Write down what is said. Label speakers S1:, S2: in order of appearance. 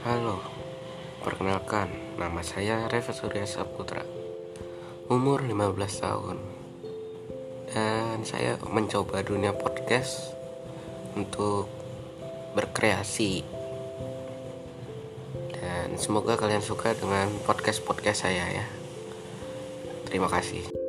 S1: Halo, perkenalkan nama saya Reva Surya Saputra. Umur 15 tahun. Dan saya mencoba dunia podcast Untuk berkreasi. Dan semoga kalian suka dengan podcast-podcast saya ya. Terima kasih.